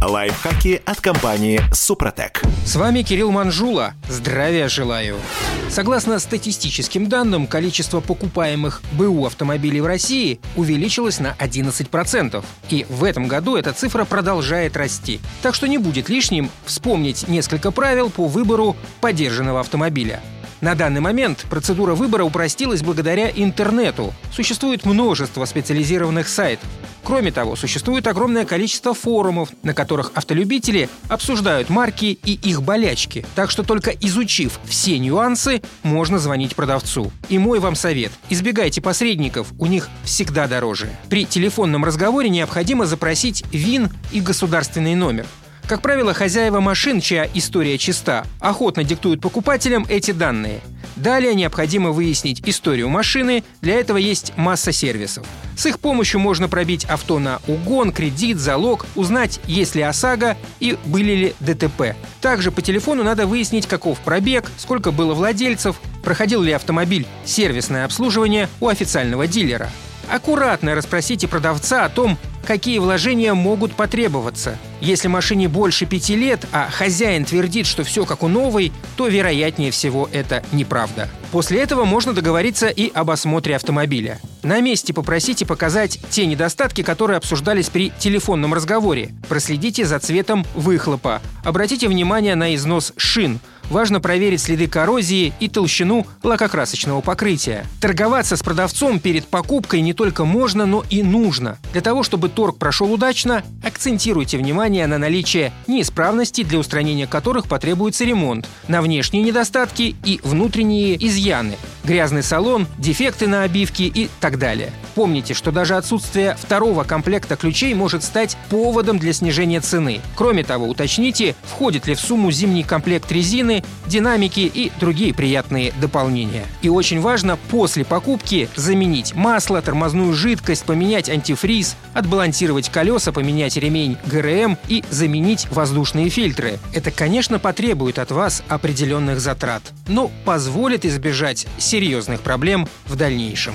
Лайфхаки от компании «Супротек». С вами Кирилл Манжула. Здравия желаю. Согласно статистическим данным, количество покупаемых БУ автомобилей в России увеличилось на 11%. И в этом году эта цифра продолжает расти. Так что не будет лишним вспомнить несколько правил по выбору подержанного автомобиля. На данный момент процедура выбора упростилась благодаря интернету. Существует множество специализированных сайтов. Кроме того, существует огромное количество форумов, на которых автолюбители обсуждают марки и их болячки. Так что только изучив все нюансы, можно звонить продавцу. И мой вам совет – избегайте посредников, у них всегда дороже. При телефонном разговоре необходимо запросить ВИН и государственный номер. Как правило, хозяева машин, чья история чиста, охотно диктуют покупателям эти данные. Далее необходимо выяснить историю машины, для этого есть масса сервисов. С их помощью можно пробить авто на угон, кредит, залог, узнать, есть ли ОСАГО и были ли ДТП. Также по телефону надо выяснить, каков пробег, сколько было владельцев, проходил ли автомобиль сервисное обслуживание у официального дилера. Аккуратно расспросите продавца о том, какие вложения могут потребоваться. Если машине больше пяти лет, а хозяин твердит, что все как у новой, то вероятнее всего это неправда. После этого можно договориться и об осмотре автомобиля. На месте попросите показать те недостатки, которые обсуждались при телефонном разговоре. Проследите за цветом выхлопа. Обратите внимание на износ шин. Важно проверить следы коррозии и толщину лакокрасочного покрытия. Торговаться с продавцом перед покупкой не только можно, но и нужно. Для того, чтобы торг прошел удачно, акцентируйте внимание на наличие неисправностей, для устранения которых потребуется ремонт, на внешние недостатки и внутренние изъяны, грязный салон, дефекты на обивке и так далее. Помните, что даже отсутствие второго комплекта ключей может стать поводом для снижения цены. Кроме того, уточните, входит ли в сумму зимний комплект резины, динамики и другие приятные дополнения. И очень важно после покупки заменить масло, тормозную жидкость, поменять антифриз, отбалансировать колеса, поменять ремень ГРМ и заменить воздушные фильтры. Это, конечно, потребует от вас определенных затрат, но позволит избежать серьезных проблем в дальнейшем.